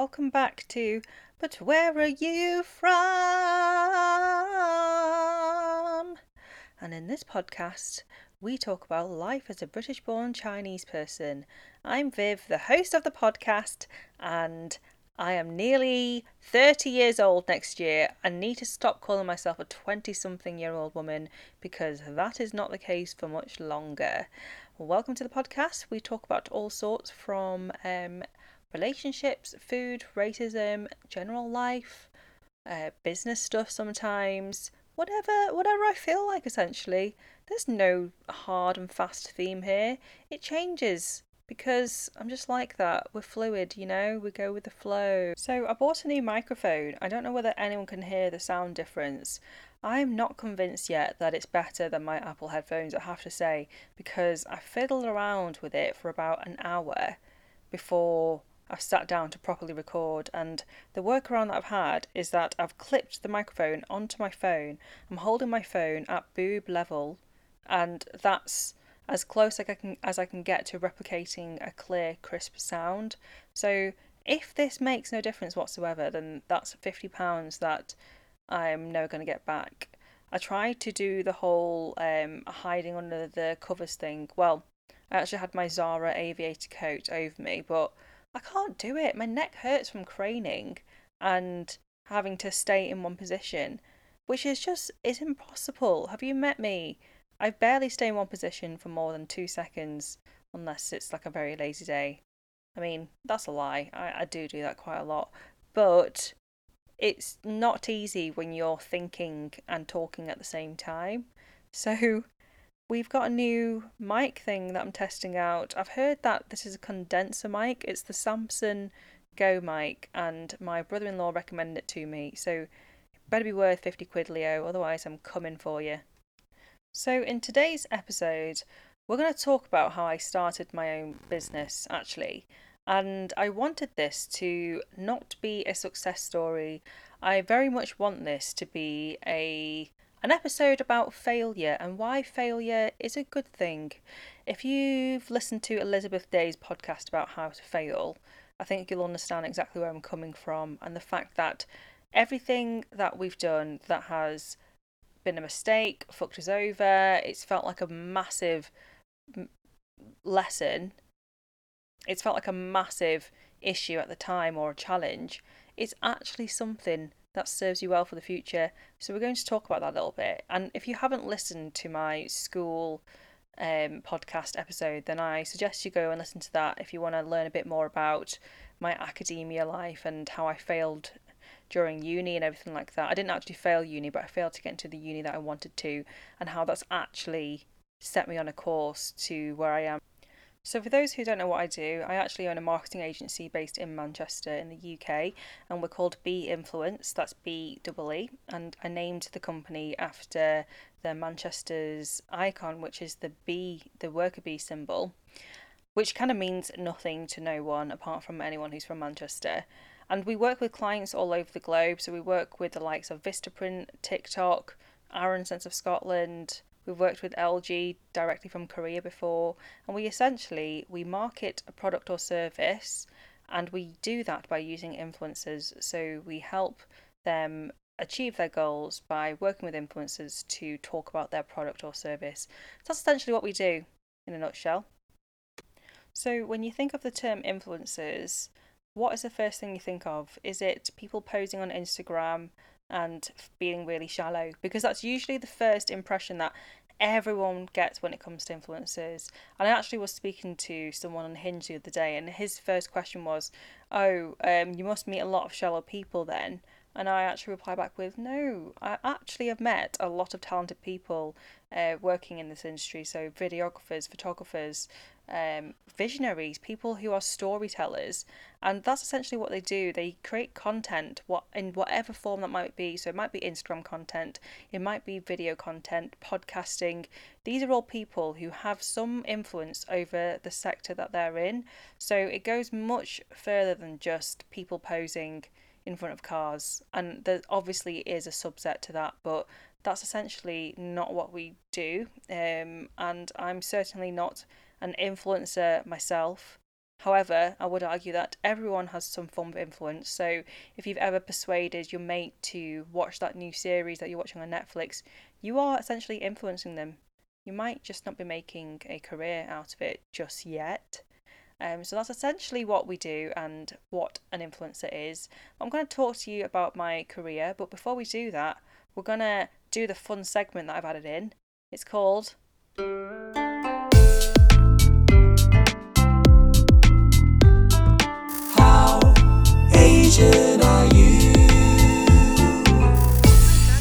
Welcome back to But Where Are You From? And in this podcast, we talk about life as a British born Chinese person. I'm Viv, the host of the podcast, and I am nearly 30 years old next year and need to stop calling myself a 20 something year old woman because that is not the case for much longer. Welcome to the podcast. We talk about all sorts from um, relationships, food, racism, general life, uh, business stuff sometimes, whatever whatever I feel like essentially. There's no hard and fast theme here. It changes because I'm just like that. We're fluid, you know, we go with the flow. So I bought a new microphone. I don't know whether anyone can hear the sound difference. I'm not convinced yet that it's better than my Apple headphones, I have to say, because I fiddled around with it for about an hour before I've sat down to properly record. And the workaround that I've had is that I've clipped the microphone onto my phone. I'm holding my phone at boob level, and that's as close as I can as I can get to replicating a clear, crisp sound. So if this makes no difference whatsoever, then that's fifty pounds that I'm never going to get back. I tried to do the whole um, hiding under the covers thing. Well, I actually had my Zara aviator coat over me, but I can't do it. My neck hurts from craning and having to stay in one position, which is just is impossible. Have you met me? I barely stay in one position for more than two seconds unless it's like a very lazy day. I mean, that's a lie. I, I do do that quite a lot. But it's not easy when you're thinking and talking at the same time. So we've got a new mic thing that I'm testing out. I've heard that this is a condenser mic. It's the Samson Go mic, and my brother in law recommended it to me. So better be worth 50 quid, Leo, otherwise, I'm coming for you. So, in today's episode, we're going to talk about how I started my own business actually. And I wanted this to not be a success story. I very much want this to be a an episode about failure and why failure is a good thing. If you've listened to Elizabeth Day's podcast about how to fail, I think you'll understand exactly where I'm coming from and the fact that everything that we've done that has been a mistake, fucked us over, it's felt like a massive lesson. It's felt like a massive issue at the time or a challenge. It's actually something that serves you well for the future. So we're going to talk about that a little bit. And if you haven't listened to my school um, podcast episode, then I suggest you go and listen to that if you want to learn a bit more about my academia life and how I failed during uni and everything like that. I didn't actually fail uni, but I failed to get into the uni that I wanted to, and how that's actually set me on a course to where I am so, for those who don't know what I do, I actually own a marketing agency based in Manchester in the UK, and we're called Bee Influence. That's B double E, and I named the company after the Manchester's icon, which is the B, the worker bee symbol, which kind of means nothing to no one apart from anyone who's from Manchester. And we work with clients all over the globe. So we work with the likes of Vistaprint, TikTok, Aaron Sense of Scotland, We've worked with LG directly from Korea before, and we essentially we market a product or service, and we do that by using influencers. So we help them achieve their goals by working with influencers to talk about their product or service. That's essentially what we do in a nutshell. So when you think of the term influencers, what is the first thing you think of? Is it people posing on Instagram and being really shallow? Because that's usually the first impression that everyone gets when it comes to influencers. And I actually was speaking to someone on Hinge the other day, and his first question was, "Oh, um, you must meet a lot of shallow people then." And I actually reply back with, "No, I actually have met a lot of talented people uh, working in this industry. So videographers, photographers, um, visionaries, people who are storytellers, and that's essentially what they do. They create content, what in whatever form that might be. So it might be Instagram content, it might be video content, podcasting. These are all people who have some influence over the sector that they're in. So it goes much further than just people posing in front of cars, and there obviously is a subset to that, but that's essentially not what we do. Um, and I'm certainly not an influencer myself. However, I would argue that everyone has some form of influence. So if you've ever persuaded your mate to watch that new series that you're watching on Netflix, you are essentially influencing them. You might just not be making a career out of it just yet. Um, so that's essentially what we do and what an influencer is. I'm going to talk to you about my career, but before we do that, we're going to do the fun segment that I've added in. It's called. Asian are you?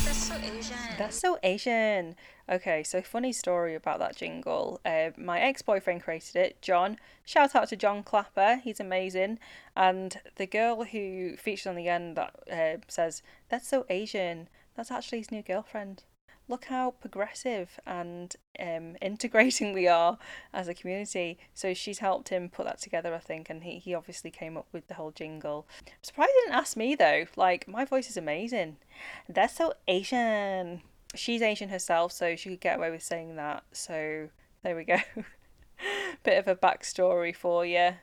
That's so Asian. That's so Asian. Okay, so funny story about that jingle. Uh, my ex boyfriend created it, John. Shout out to John Clapper, he's amazing. And the girl who featured on the end that uh, says, That's so Asian, that's actually his new girlfriend. Look how progressive and um, integrating we are as a community. So she's helped him put that together, I think, and he, he obviously came up with the whole jingle. I'm surprised he didn't ask me though. Like, my voice is amazing. That's so Asian she's Asian herself, so she could get away with saying that. So there we go. Bit of a backstory for you.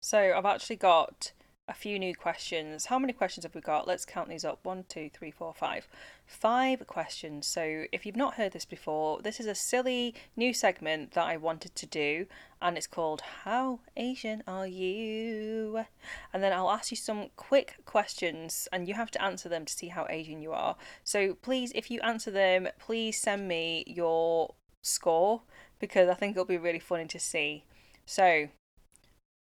So I've actually got a few new questions. How many questions have we got? Let's count these up. One, two, three, four, five. Five questions. So if you've not heard this before, this is a silly new segment that I wanted to do, and it's called How Asian Are You? And then I'll ask you some quick questions, and you have to answer them to see how Asian you are. So please, if you answer them, please send me your score because I think it'll be really funny to see. So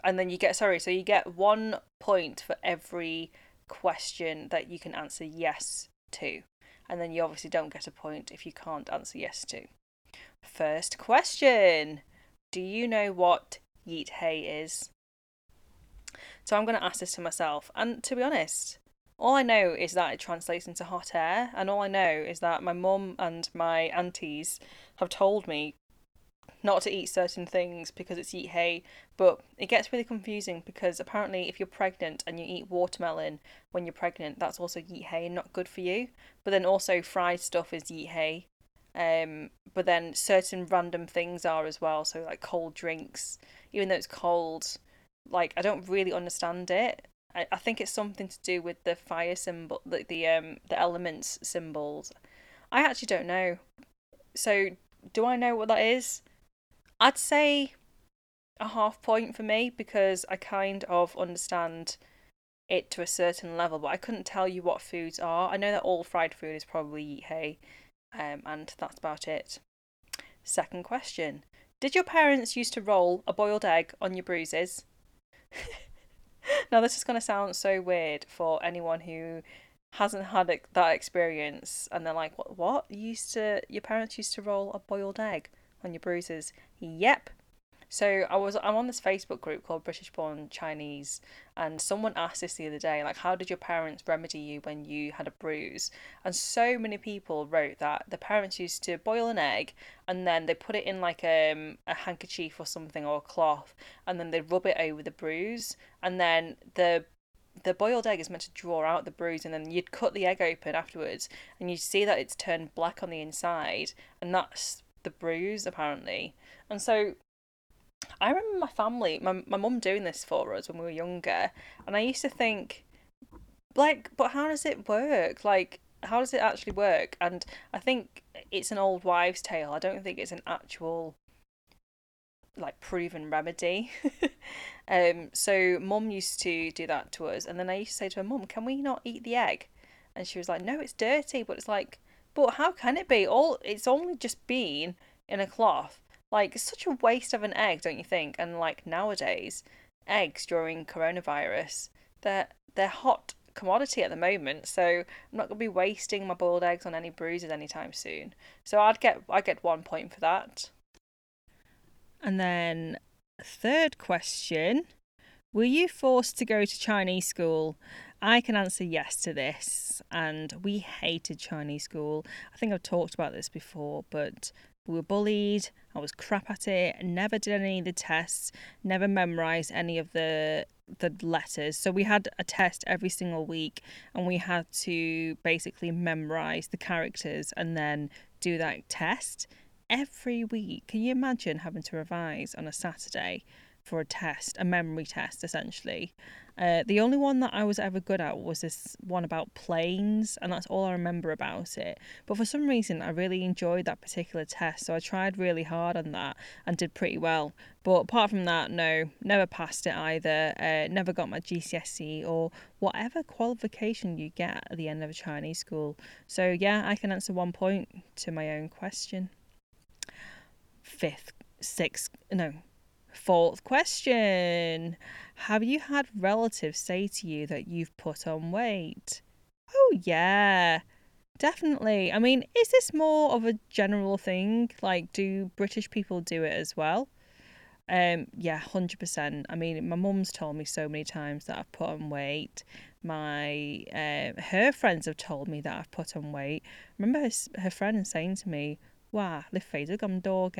and then you get sorry so you get one point for every question that you can answer yes to. And then you obviously don't get a point if you can't answer yes to. First question. Do you know what yeet hay is? So i'm going to ask this to myself. And to be honest all i know is that it translates into hot air and all i know is that my mum and my aunties have told me not to eat certain things because it's yeet hay, but it gets really confusing because apparently if you're pregnant and you eat watermelon when you're pregnant, that's also yeet hay and not good for you. But then also fried stuff is yeet hay. Um, but then certain random things are as well. So like cold drinks, even though it's cold, like I don't really understand it. I, I think it's something to do with the fire symbol, the the um the elements symbols. I actually don't know. So do I know what that is? I'd say a half point for me because I kind of understand it to a certain level, but I couldn't tell you what foods are. I know that all fried food is probably yeet hay, um, and that's about it. Second question Did your parents used to roll a boiled egg on your bruises? now, this is going to sound so weird for anyone who hasn't had that experience and they're like, what? What? You used to, your parents used to roll a boiled egg on your bruises. Yep. So I was I'm on this Facebook group called British Born Chinese and someone asked this the other day like how did your parents remedy you when you had a bruise and so many people wrote that the parents used to boil an egg and then they put it in like um, a handkerchief or something or a cloth and then they rub it over the bruise and then the the boiled egg is meant to draw out the bruise and then you'd cut the egg open afterwards and you'd see that it's turned black on the inside and that's the bruise apparently. And so I remember my family, my my mum doing this for us when we were younger, and I used to think, like, but how does it work? Like, how does it actually work? And I think it's an old wives' tale. I don't think it's an actual like proven remedy. um, so mum used to do that to us, and then I used to say to her, "Mum, can we not eat the egg?" And she was like, "No, it's dirty." But it's like, but how can it be? All it's only just been in a cloth. Like it's such a waste of an egg, don't you think? And like nowadays, eggs during coronavirus, they're they're hot commodity at the moment, so I'm not gonna be wasting my boiled eggs on any bruises anytime soon. So I'd get I'd get one point for that. And then third question. Were you forced to go to Chinese school? I can answer yes to this, and we hated Chinese school. I think I've talked about this before, but we were bullied. I was crap at it. Never did any of the tests. Never memorized any of the the letters. So we had a test every single week, and we had to basically memorize the characters and then do that test every week. Can you imagine having to revise on a Saturday? for a test, a memory test essentially. Uh, the only one that I was ever good at was this one about planes, and that's all I remember about it. But for some reason, I really enjoyed that particular test, so I tried really hard on that and did pretty well. But apart from that, no, never passed it either. Uh, never got my GCSE or whatever qualification you get at the end of a Chinese school. So yeah, I can answer one point to my own question. Fifth, sixth, no, fourth question. Have you had relatives say to you that you've put on weight? Oh, yeah, definitely. I mean, is this more of a general thing? Like, do British people do it as well? Um, yeah, hundred percent. I mean, my mum's told me so many times that I've put on weight. My uh, her friends have told me that I've put on weight. Remember her, her friend saying to me, "Wow, face of gum dog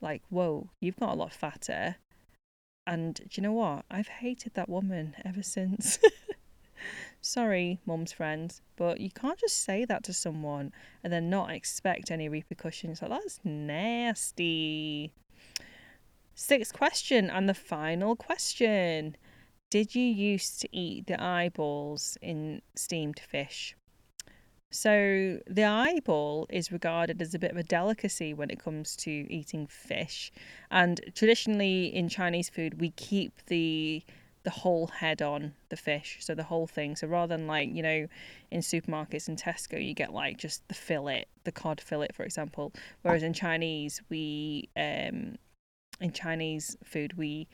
Like, whoa, you've got a lot fatter. And do you know what? I've hated that woman ever since. Sorry, mum's friends, but you can't just say that to someone and then not expect any repercussions. Like, that's nasty. Sixth question and the final question Did you used to eat the eyeballs in steamed fish? So, the eyeball is regarded as a bit of a delicacy when it comes to eating fish. And traditionally in Chinese food, we keep the the whole head on the fish, so the whole thing. So rather than like, you know, in supermarkets and Tesco, you get like just the fillet, the cod fillet, for example. Whereas in Chinese, we um in Chinese food, we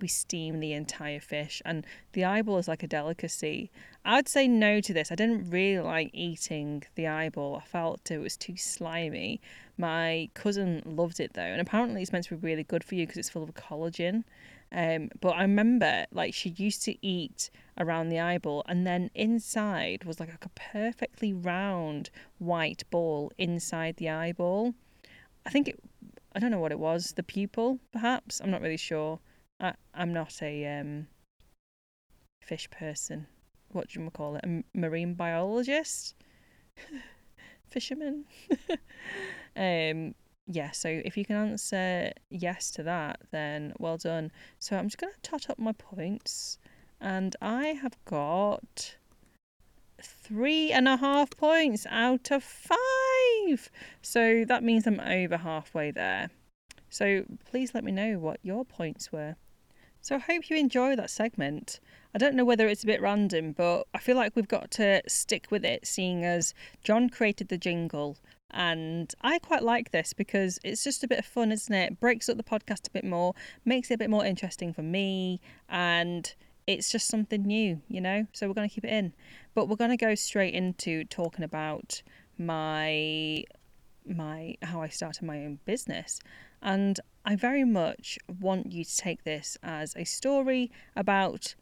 we steam the entire fish and the eyeball is like a delicacy. I'd say no to this. I didn't really like eating the eyeball. I felt it was too slimy. My cousin loved it though, and apparently it's meant to be really good for you because it's full of collagen. Um, but I remember like she used to eat around the eyeball, and then inside was like a perfectly round white ball inside the eyeball. I think it. I don't know what it was. The pupil, perhaps. I'm not really sure. I, I'm not a um, fish person. What do you call it? A marine biologist? Fisherman? um, yeah, so if you can answer yes to that, then well done. So I'm just going to tot up my points. And I have got three and a half points out of five. So that means I'm over halfway there. So please let me know what your points were. So I hope you enjoy that segment. I don't know whether it's a bit random, but I feel like we've got to stick with it, seeing as John created the jingle. And I quite like this because it's just a bit of fun, isn't it? Breaks up the podcast a bit more, makes it a bit more interesting for me, and it's just something new, you know? So we're going to keep it in. But we're going to go straight into talking about my my how I started my own business. And I very much want you to take this as a story about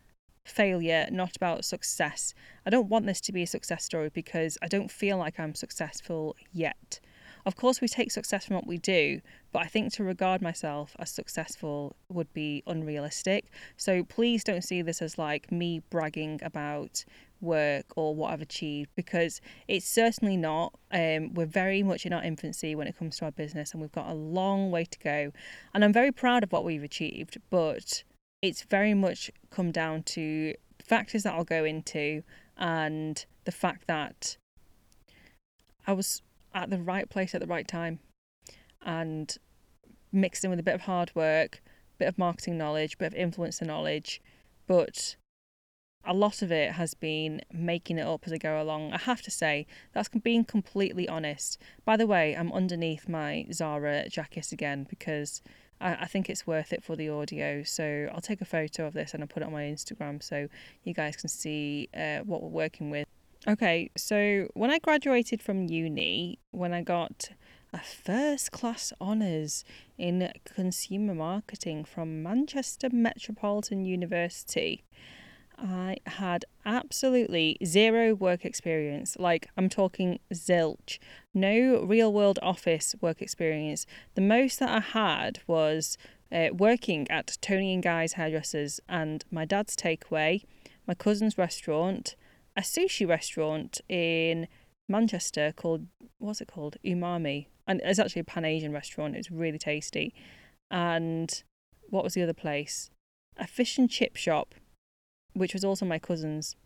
failure, not about success. I don't want this to be a success story because I don't feel like I'm successful yet. Of course, we take success from what we do, but I think to regard myself as successful would be unrealistic. So please don't see this as like me bragging about work or what I've achieved because it's certainly not. Um, we're very much in our infancy when it comes to our business and we've got a long way to go. And I'm very proud of what we've achieved, but it's very much come down to factors that I'll go into and the fact that I was at the right place at the right time and mixed in with a bit of hard work, bit of marketing knowledge, bit of influencer knowledge, but a lot of it has been making it up as I go along. I have to say, that's being completely honest. By the way, I'm underneath my Zara jacket again because I, I think it's worth it for the audio. So I'll take a photo of this and I'll put it on my Instagram so you guys can see uh, what we're working with. Okay, so when I graduated from uni, when I got a first class honours in consumer marketing from Manchester Metropolitan University, I had absolutely zero work experience. Like, I'm talking zilch. No real world office work experience. The most that I had was uh, working at Toni and Guy's hairdressers and my dad's takeaway, my cousin's restaurant, a sushi restaurant in Manchester called, what's it called? Umami. And it's actually a Pan Asian restaurant. It's really tasty. And what was the other place? A fish and chip shop, which was also my cousin's.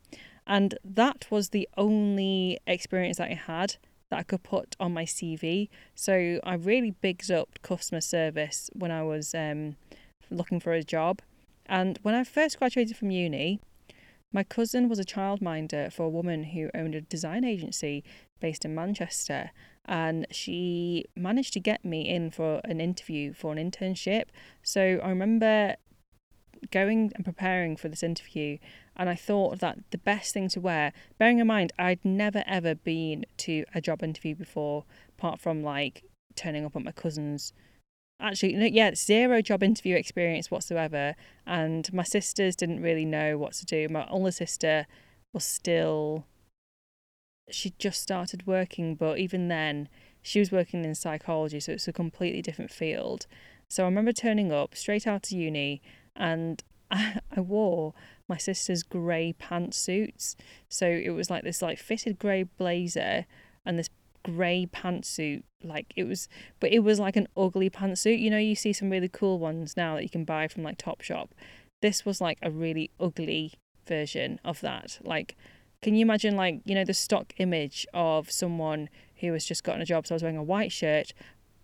And that was the only experience that I had that I could put on my CV. So I really bigged up customer service when I was um, looking for a job. And when I first graduated from uni, my cousin was a childminder for a woman who owned a design agency based in Manchester. And she managed to get me in for an interview for an internship. So I remember going and preparing for this interview and I thought that the best thing to wear, bearing in mind I'd never ever been to a job interview before, apart from like turning up at my cousin's. Actually, no, yeah, zero job interview experience whatsoever. And my sisters didn't really know what to do. My older sister was still, she just started working, but even then, she was working in psychology, so it's a completely different field. So I remember turning up straight out of uni and I, I wore my sister's grey pantsuits. So it was like this like fitted grey blazer and this grey pantsuit. Like it was, but it was like an ugly pantsuit. You know, you see some really cool ones now that you can buy from like Topshop. This was like a really ugly version of that. Like, can you imagine like you know the stock image of someone who has just gotten a job? So I was wearing a white shirt,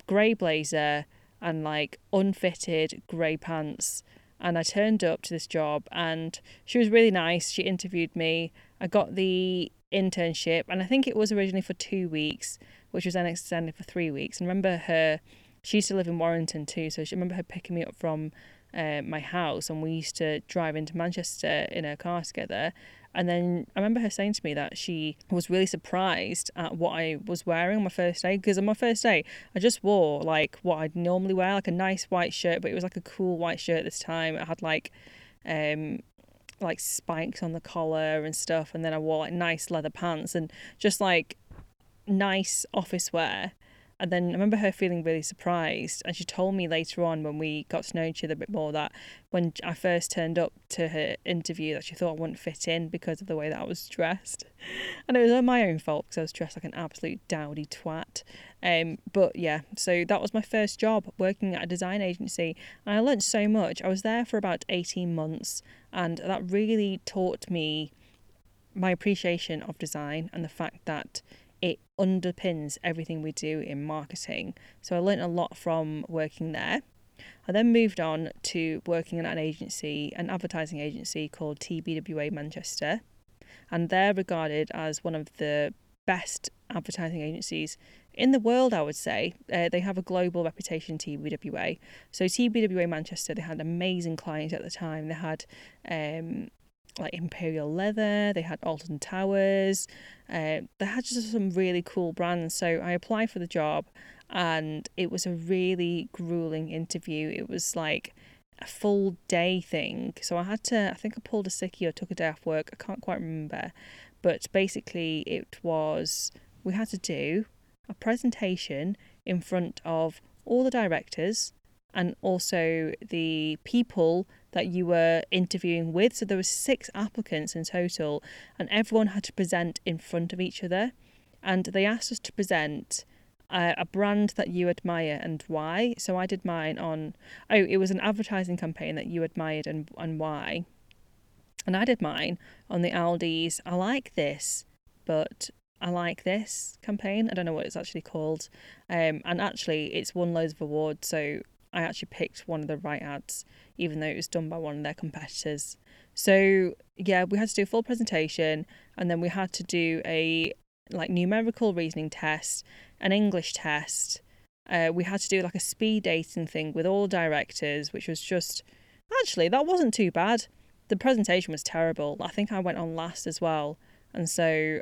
grey blazer, and like unfitted grey pants and I turned up to this job and she was really nice. She interviewed me. I got the internship and I think it was originally for two weeks, which was then extended for three weeks. And remember her, she used to live in Warrington too, so she remember her picking me up from uh, my house and we used to drive into Manchester in her car together. And then I remember her saying to me that she was really surprised at what I was wearing on my first day. Because on my first day, I just wore like what I'd normally wear, like a nice white shirt, but it was like a cool white shirt this time. It had like, um, like spikes on the collar and stuff. And then I wore like nice leather pants and just like nice office wear. And then I remember her feeling really surprised. And she told me later on when we got to know each other a bit more that when I first turned up to her interview that she thought I wouldn't fit in because of the way that I was dressed. And it was my own fault because I was dressed like an absolute dowdy twat. Um, but yeah, so that was my first job working at a design agency. And I learned so much. I was there for about 18 months and that really taught me my appreciation of design and the fact that it underpins everything we do in marketing. So I learned a lot from working there. I then moved on to working at an agency, an advertising agency called TBWA Manchester, and they're regarded as one of the best advertising agencies in the world, I would say. Uh, they have a global reputation, TBWA. So, TBWA Manchester, they had amazing clients at the time. They had um, like Imperial Leather, they had Alton Towers, uh, they had just some really cool brands. So I applied for the job and it was a really grueling interview. It was like a full day thing. So I had to, I think I pulled a sickie or took a day off work. I can't quite remember. But basically, it was, we had to do a presentation in front of all the directors and also the people that you were interviewing with. So there were six applicants in total, and everyone had to present in front of each other. And they asked us to present uh, a brand that you admire and why. So I did mine on oh, it was an advertising campaign that you admired and and why. And I did mine on the Aldi's. I like this, but I like this campaign. I don't know what it's actually called. Um, and actually, it's won loads of awards. So I actually picked one of the right ads, even though it was done by one of their competitors. So yeah, we had to do a full presentation, and then we had to do a like numerical reasoning test, an English test. Uh, we had to do like a speed dating thing with all directors, which was just actually that wasn't too bad. The presentation was terrible. I think I went on last as well, and so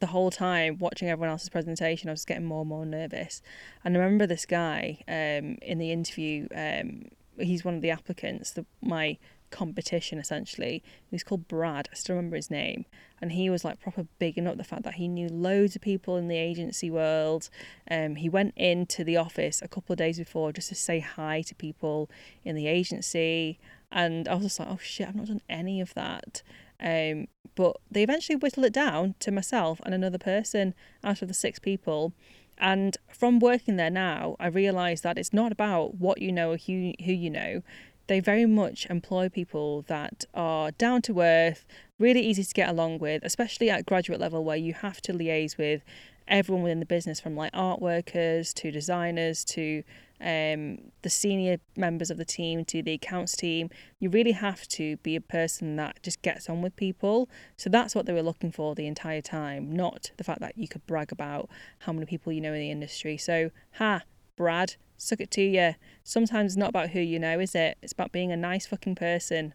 the whole time watching everyone else's presentation, I was getting more and more nervous. And I remember this guy um, in the interview. Um, he's one of the applicants, the, my competition essentially. He's called Brad. I still remember his name, and he was like proper bigging up the fact that he knew loads of people in the agency world. Um, he went into the office a couple of days before just to say hi to people in the agency, and I was just like, oh shit, I've not done any of that. Um, but they eventually whittled it down to myself and another person out of the six people. And from working there now, I realise that it's not about what you know or who, who you know. They very much employ people that are down to earth, really easy to get along with, especially at graduate level where you have to liaise with everyone within the business from like art workers to designers to um, the senior members of the team to the accounts team. You really have to be a person that just gets on with people. So that's what they were looking for the entire time, not the fact that you could brag about how many people you know in the industry. So, ha, Brad, suck it to you. Sometimes it's not about who you know, is it? It's about being a nice fucking person.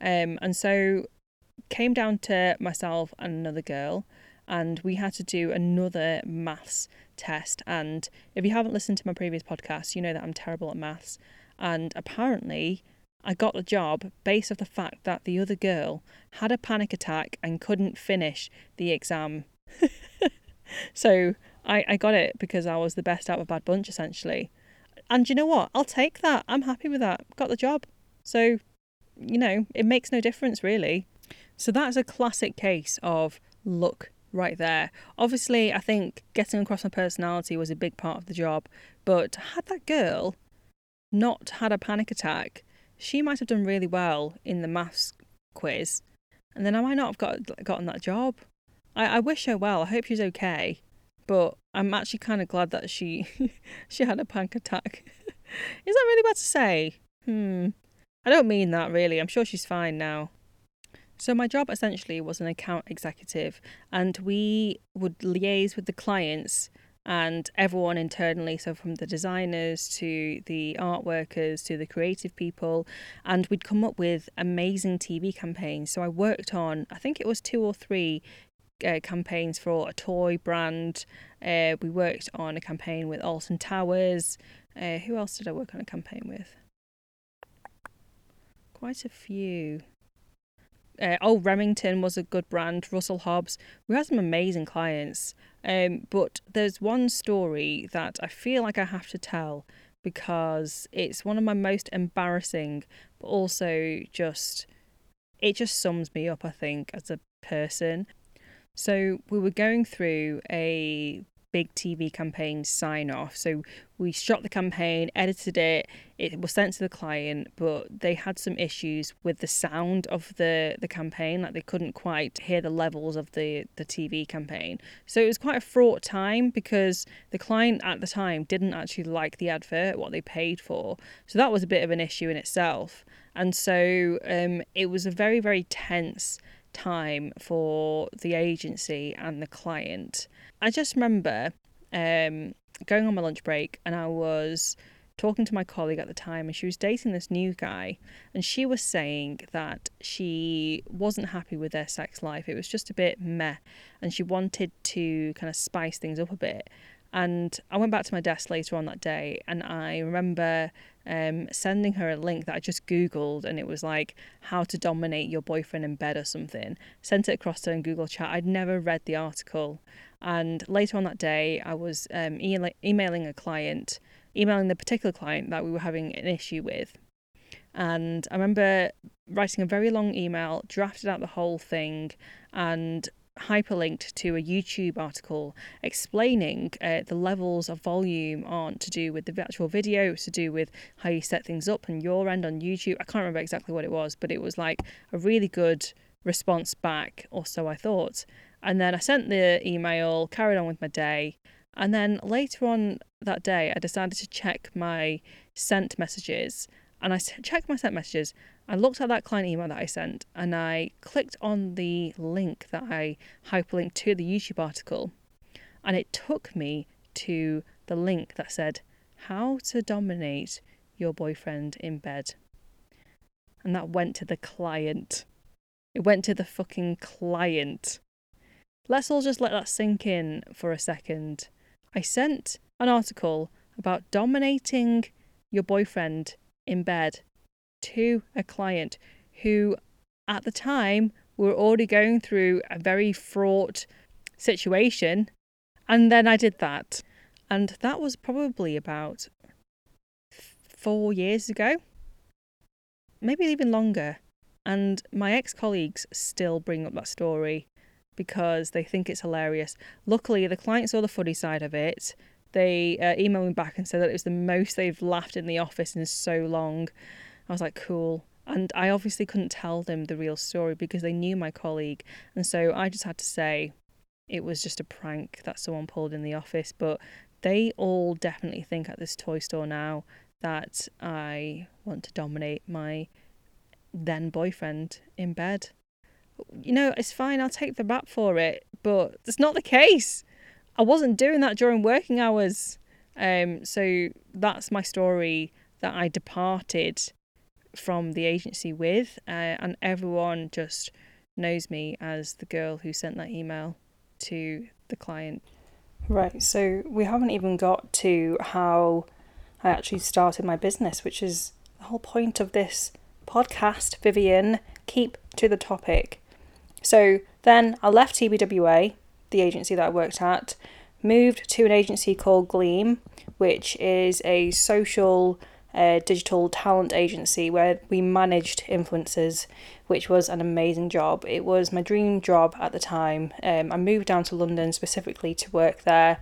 Um, and so came down to myself and another girl and we had to do another maths test. And if you haven't listened to my previous podcast, you know that I'm terrible at maths. And apparently, I got the job based off the fact that the other girl had a panic attack and couldn't finish the exam. so I, I got it because I was the best out of a bad bunch, essentially. And you know what? I'll take that. I'm happy with that. Got the job. So, you know, it makes no difference, really. So that's a classic case of luck right there. Obviously, I think getting across my personality was a big part of the job, but had that girl not had a panic attack, she might have done really well in the maths quiz, and then I might not have got gotten that job. I, I wish her well. I hope she's okay, but I'm actually kind of glad that she she had a panic attack. Is that really bad to say? Hmm. I don't mean that really. I'm sure she's fine now. So, my job essentially was an account executive, and we would liaise with the clients and everyone internally. So, from the designers to the art workers to the creative people, and we'd come up with amazing TV campaigns. So, I worked on, I think it was two or three uh, campaigns for a toy brand. Uh, we worked on a campaign with Alton Towers. Uh, who else did I work on a campaign with? Quite a few uh, oh, Remington was a good brand, Russell Hobbs. We had some amazing clients. Um, but there's one story that I feel like I have to tell because it's one of my most embarrassing, but also just, it just sums me up, I think, as a person. So we were going through a big TV campaign sign off. So we shot the campaign, edited it, it was sent to the client, but they had some issues with the sound of the, the campaign, like they couldn't quite hear the levels of the, the TV campaign. So it was quite a fraught time because the client at the time didn't actually like the advert, what they paid for. So that was a bit of an issue in itself. And so um, it was a very, very tense time for the agency and the client. I just remember um, going on my lunch break and I was talking to my colleague at the time and she was dating this new guy and she was saying that she wasn't happy with their sex life it was just a bit meh and she wanted to kind of spice things up a bit and I went back to my desk later on that day and I remember um, sending her a link that I just Googled and it was like how to dominate your boyfriend in bed or something. Sent it across to her in Google chat. I'd never read the article. And later on that day, I was um, e- emailing a client, emailing the particular client that we were having an issue with. And I remember writing a very long email, drafted out the whole thing, and hyperlinked to a YouTube article explaining uh, the levels of volume aren't to do with the actual video, it's to do with how you set things up on your end on YouTube. I can't remember exactly what it was, but it was like a really good response back, or so I thought. And then I sent the email, carried on with my day. And then later on that day, I decided to check my sent messages. And I checked my sent messages I looked at that client email that I sent and I clicked on the link that I hyperlinked to the YouTube article, and it took me to the link that said, How to Dominate Your Boyfriend in Bed. And that went to the client. It went to the fucking client. Let's all just let that sink in for a second. I sent an article about dominating your boyfriend in bed to a client who, at the time, were already going through a very fraught situation. And then I did that. And that was probably about four years ago, maybe even longer. And my ex colleagues still bring up that story because they think it's hilarious. Luckily, the client saw the funny side of it, they uh, emailed me back and said that it was the most they've laughed in the office in so long. I was like, cool. And I obviously couldn't tell them the real story because they knew my colleague. And so I just had to say it was just a prank that someone pulled in the office. But they all definitely think at this toy store now that I want to dominate my then boyfriend in bed. You know, it's fine, I'll take the rap for it, but it's not the case. I wasn't doing that during working hours. Um, so that's my story that I departed from the agency with, uh, and everyone just knows me as the girl who sent that email to the client. Right, so we haven't even got to how I actually started my business, which is the whole point of this podcast, Vivian. Keep to the topic. So then I left TBWA, the agency that I worked at, moved to an agency called Gleam, which is a social uh, digital talent agency where we managed influencers, which was an amazing job. It was my dream job at the time. Um, I moved down to London specifically to work there.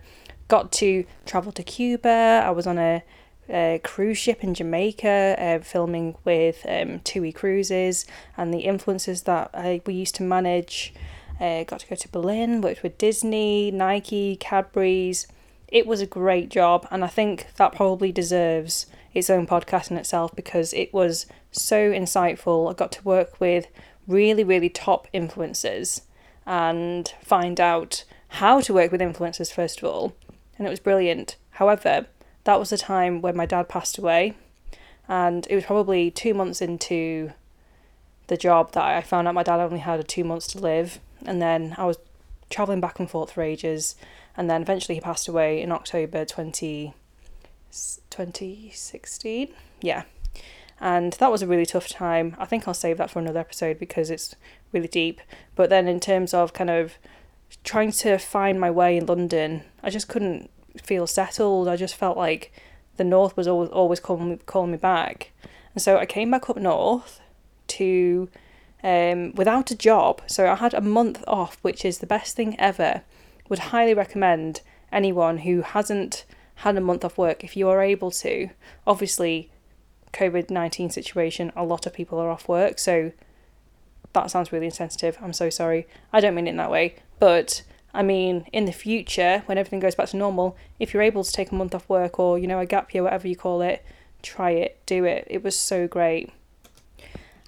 Got to travel to Cuba. I was on a, a cruise ship in Jamaica, uh, filming with um, TUI Cruises and the influencers that I, we used to manage. Uh, got to go to Berlin, worked with Disney, Nike, Cadbury's. It was a great job, and I think that probably deserves its own podcast in itself because it was so insightful. I got to work with really, really top influencers and find out how to work with influencers, first of all, and it was brilliant. However, that was the time when my dad passed away, and it was probably two months into the job that I found out my dad only had two months to live, and then I was traveling back and forth for ages, and then eventually he passed away in October 20, 2016. Yeah. And that was a really tough time. I think I'll save that for another episode because it's really deep. But then, in terms of kind of trying to find my way in London, I just couldn't feel settled. I just felt like the north was always always calling me, calling me back, and so I came back up north to um, without a job. So I had a month off, which is the best thing ever. Would highly recommend anyone who hasn't had a month off work if you are able to. Obviously, COVID 19 situation, a lot of people are off work, so that sounds really insensitive. I'm so sorry. I don't mean it in that way. But I mean, in the future, when everything goes back to normal, if you're able to take a month off work or, you know, a gap year, whatever you call it, try it, do it. It was so great.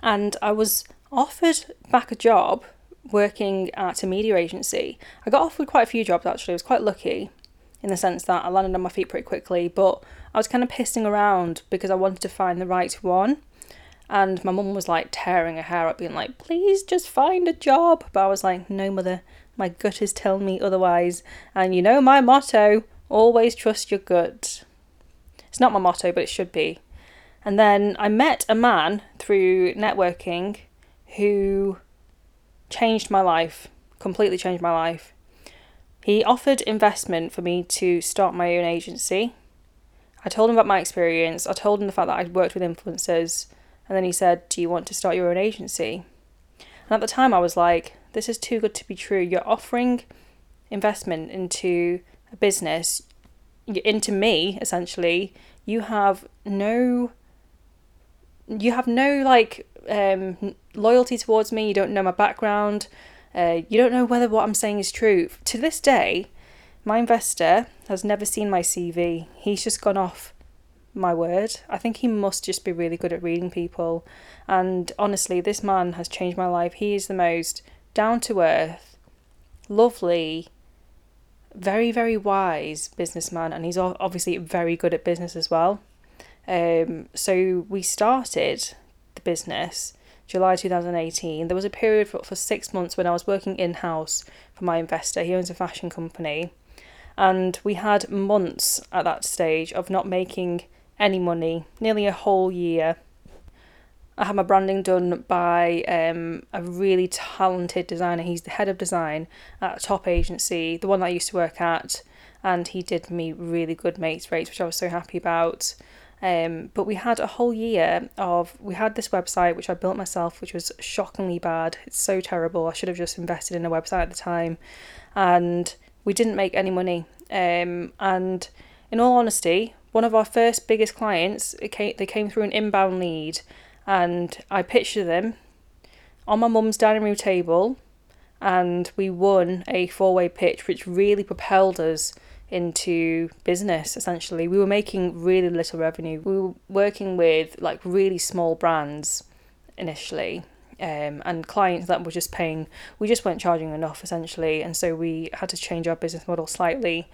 And I was offered back a job working at a media agency. I got offered quite a few jobs actually, I was quite lucky in the sense that I landed on my feet pretty quickly, but I was kind of pissing around because I wanted to find the right one. And my mum was like tearing her hair up, being like, please just find a job. But I was like, no, mother, my gut is telling me otherwise. And you know my motto always trust your gut. It's not my motto, but it should be. And then I met a man through networking who changed my life, completely changed my life. He offered investment for me to start my own agency. I told him about my experience. I told him the fact that I'd worked with influencers. And then he said, Do you want to start your own agency? And at the time, I was like, This is too good to be true. You're offering investment into a business, into me, essentially. You have no. You have no like um, loyalty towards me. You don't know my background. Uh, you don't know whether what I'm saying is true. To this day, my investor has never seen my CV. He's just gone off my word. I think he must just be really good at reading people. And honestly, this man has changed my life. He is the most down to earth, lovely, very, very wise businessman. And he's obviously very good at business as well. Um, so we started the business July 2018, there was a period for, for six months when I was working in house for my investor. He owns a fashion company. And we had months at that stage of not making any money, nearly a whole year. I had my branding done by um, a really talented designer. He's the head of design at a top agency, the one that I used to work at, and he did me really good mates rates, which I was so happy about. Um, but we had a whole year of we had this website which I built myself, which was shockingly bad. It's so terrible. I should have just invested in a website at the time, and we didn't make any money. Um, and in all honesty, one of our first biggest clients, came, they came through an inbound lead, and I pitched to them on my mum's dining room table, and we won a four way pitch, which really propelled us into business essentially. We were making really little revenue. We were working with like really small brands initially. Um, and clients that were just paying, we just weren't charging enough essentially, and so we had to change our business model slightly.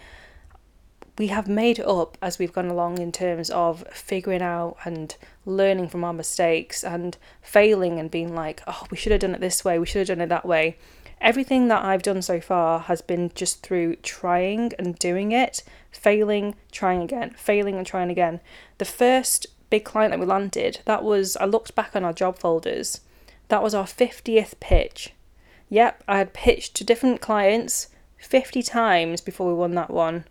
We have made up as we've gone along in terms of figuring out and learning from our mistakes and failing and being like, oh, we should have done it this way, we should have done it that way everything that I've done so far has been just through trying and doing it, failing, trying again, failing and trying again. The first big client that we landed, that was, I looked back on our job folders, that was our 50th pitch. Yep, I had pitched to different clients 50 times before we won that one.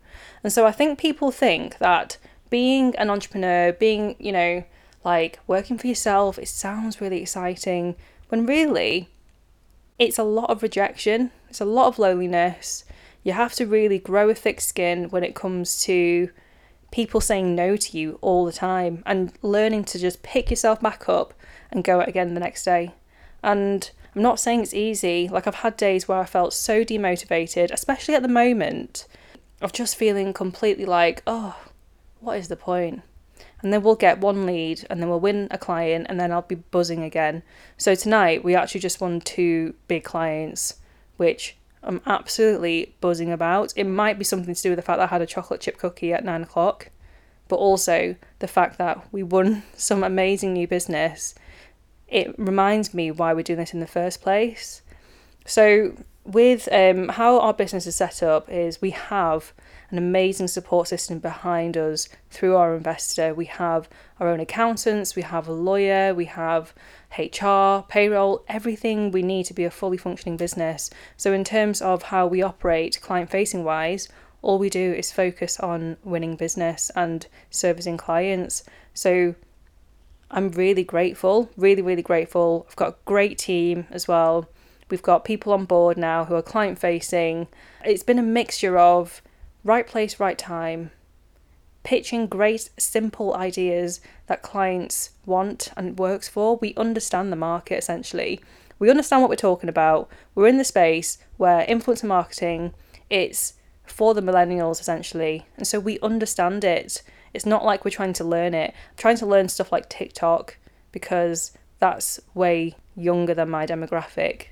And so I think people think that being an entrepreneur, being, you know, like working for yourself, it sounds really exciting when really it's a lot of rejection, it's a lot of loneliness. You have to really grow a thick skin when it comes to people saying no to you all the time and learning to just pick yourself back up and go again the next day. And I'm not saying it's easy, like, I've had days where I felt so demotivated, especially at the moment, of just feeling completely like, oh, what is the point? And then we'll get one lead and then we'll win a client and then I'll be buzzing again. So tonight we actually just won two big clients, which I'm absolutely buzzing about. It might be something to do with the fact that I had a chocolate chip cookie at nine o'clock, but also the fact that we won some amazing new business. It reminds me why we're doing this in the first place. So with um, how our business is set up is we have an amazing support system behind us through our investor. We have our own accountants, we have a lawyer, we have HR, payroll, everything we need to be a fully functioning business. So, in terms of how we operate client facing wise, all we do is focus on winning business and servicing clients. So, I'm really grateful, really, really grateful. I've got a great team as well. We've got people on board now who are client facing. It's been a mixture of right place, right time, pitching great, simple ideas that clients want and works for. We understand the market essentially. We understand what we're talking about. We're in the space where influencer marketing it's for the millennials essentially. And so we understand it. It's not like we're trying to learn it. I'm trying to learn stuff like TikTok because that's way younger than my demographic.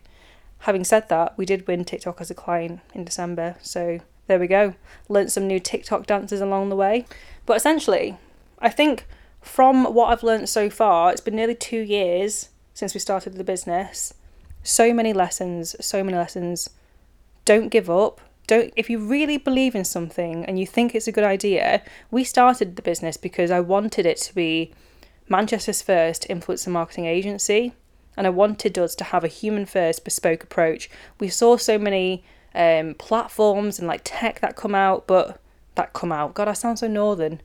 Having said that, we did win TikTok as a client in December, so there we go. Learned some new TikTok dances along the way. But essentially, I think from what I've learned so far, it's been nearly two years since we started the business. So many lessons, so many lessons. Don't give up. Don't if you really believe in something and you think it's a good idea, we started the business because I wanted it to be Manchester's first influencer marketing agency and I wanted us to have a human first bespoke approach. We saw so many um, platforms and like tech that come out, but that come out. God, I sound so northern.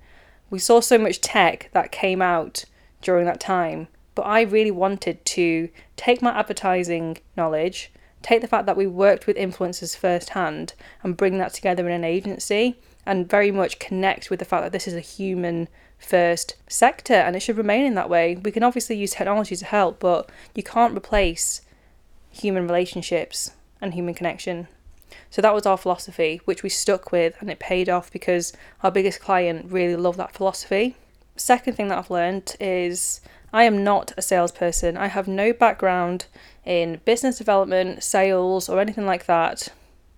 We saw so much tech that came out during that time, but I really wanted to take my advertising knowledge, take the fact that we worked with influencers firsthand, and bring that together in an agency and very much connect with the fact that this is a human first sector and it should remain in that way. We can obviously use technology to help, but you can't replace human relationships and human connection. So that was our philosophy, which we stuck with, and it paid off because our biggest client really loved that philosophy. Second thing that I've learned is I am not a salesperson. I have no background in business development, sales, or anything like that.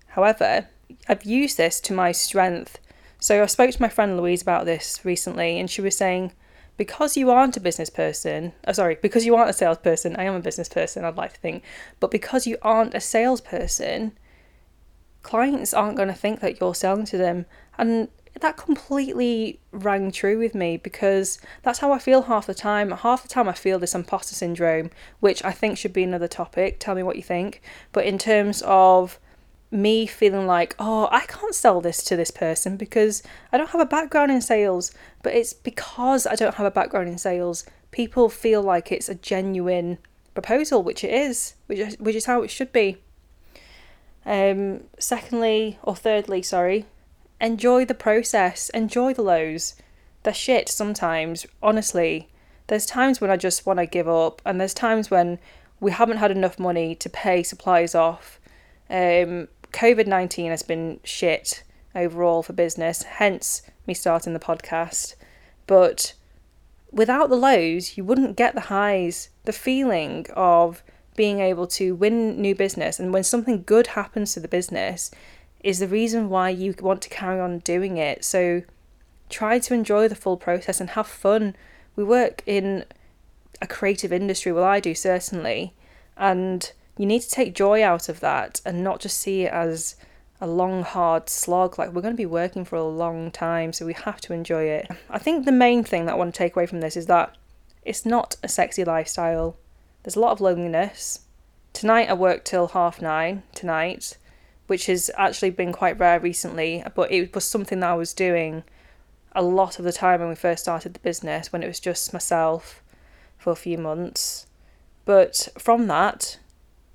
However, I've used this to my strength. So I spoke to my friend Louise about this recently, and she was saying, because you aren't a business person, oh, sorry, because you aren't a salesperson, I am a business person, I'd like to think, but because you aren't a salesperson, clients aren't going to think that you're selling to them. And that completely rang true with me because that's how I feel half the time. Half the time, I feel this imposter syndrome, which I think should be another topic. Tell me what you think. But in terms of me feeling like, oh, I can't sell this to this person because I don't have a background in sales, but it's because I don't have a background in sales, people feel like it's a genuine proposal, which it is, which is, which is how it should be. Um, secondly, or thirdly, sorry, enjoy the process, enjoy the lows. They're shit sometimes, honestly. There's times when I just want to give up, and there's times when we haven't had enough money to pay supplies off. Um, COVID 19 has been shit overall for business, hence me starting the podcast. But without the lows, you wouldn't get the highs. The feeling of being able to win new business and when something good happens to the business is the reason why you want to carry on doing it. So try to enjoy the full process and have fun. We work in a creative industry, well, I do certainly, and you need to take joy out of that and not just see it as a long, hard slog. Like, we're going to be working for a long time, so we have to enjoy it. I think the main thing that I want to take away from this is that it's not a sexy lifestyle. There's a lot of loneliness. Tonight, I worked till half nine tonight, which has actually been quite rare recently, but it was something that I was doing a lot of the time when we first started the business, when it was just myself for a few months. But from that,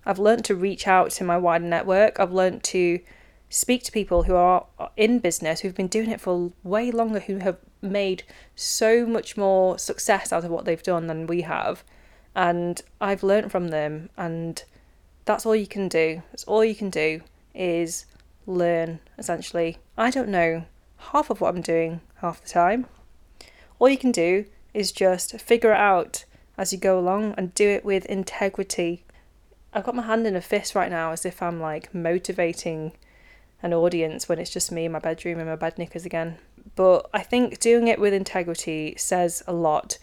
I've learned to reach out to my wider network. I've learned to speak to people who are in business who've been doing it for way longer, who have made so much more success out of what they've done than we have. And I've learned from them, and that's all you can do. That's all you can do is learn, essentially. I don't know half of what I'm doing half the time. All you can do is just figure it out as you go along and do it with integrity. I've got my hand in a fist right now as if I'm like motivating an audience when it's just me in my bedroom in my bed knickers again. But I think doing it with integrity says a lot.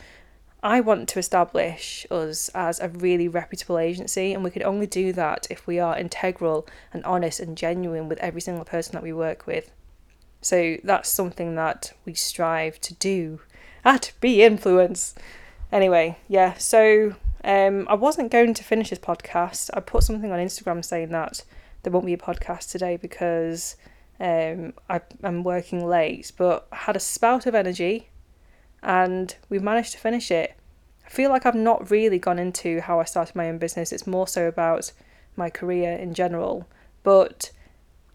I want to establish us as a really reputable agency, and we can only do that if we are integral and honest and genuine with every single person that we work with. So that's something that we strive to do at Bee Influence. Anyway, yeah, so um, I wasn't going to finish this podcast. I put something on Instagram saying that there won't be a podcast today because um, I, I'm working late, but I had a spout of energy and we've managed to finish it. I feel like I've not really gone into how I started my own business, it's more so about my career in general. But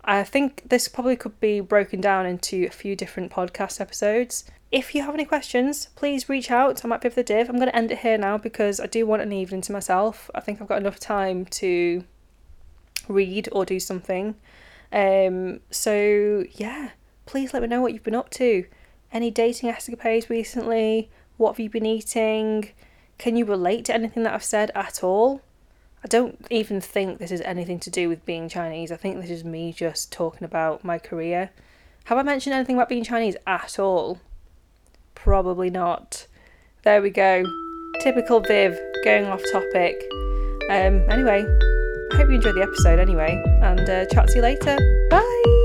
I think this probably could be broken down into a few different podcast episodes. If you have any questions, please reach out. I might be the div. I'm going to end it here now because I do want an evening to myself. I think I've got enough time to read or do something. Um, so yeah, please let me know what you've been up to. Any dating escapades recently? What have you been eating? Can you relate to anything that I've said at all? I don't even think this is anything to do with being Chinese. I think this is me just talking about my career. Have I mentioned anything about being Chinese at all? Probably not. There we go. Typical Viv going off topic. Um, anyway, I hope you enjoyed the episode anyway, and uh, chat to you later. Bye!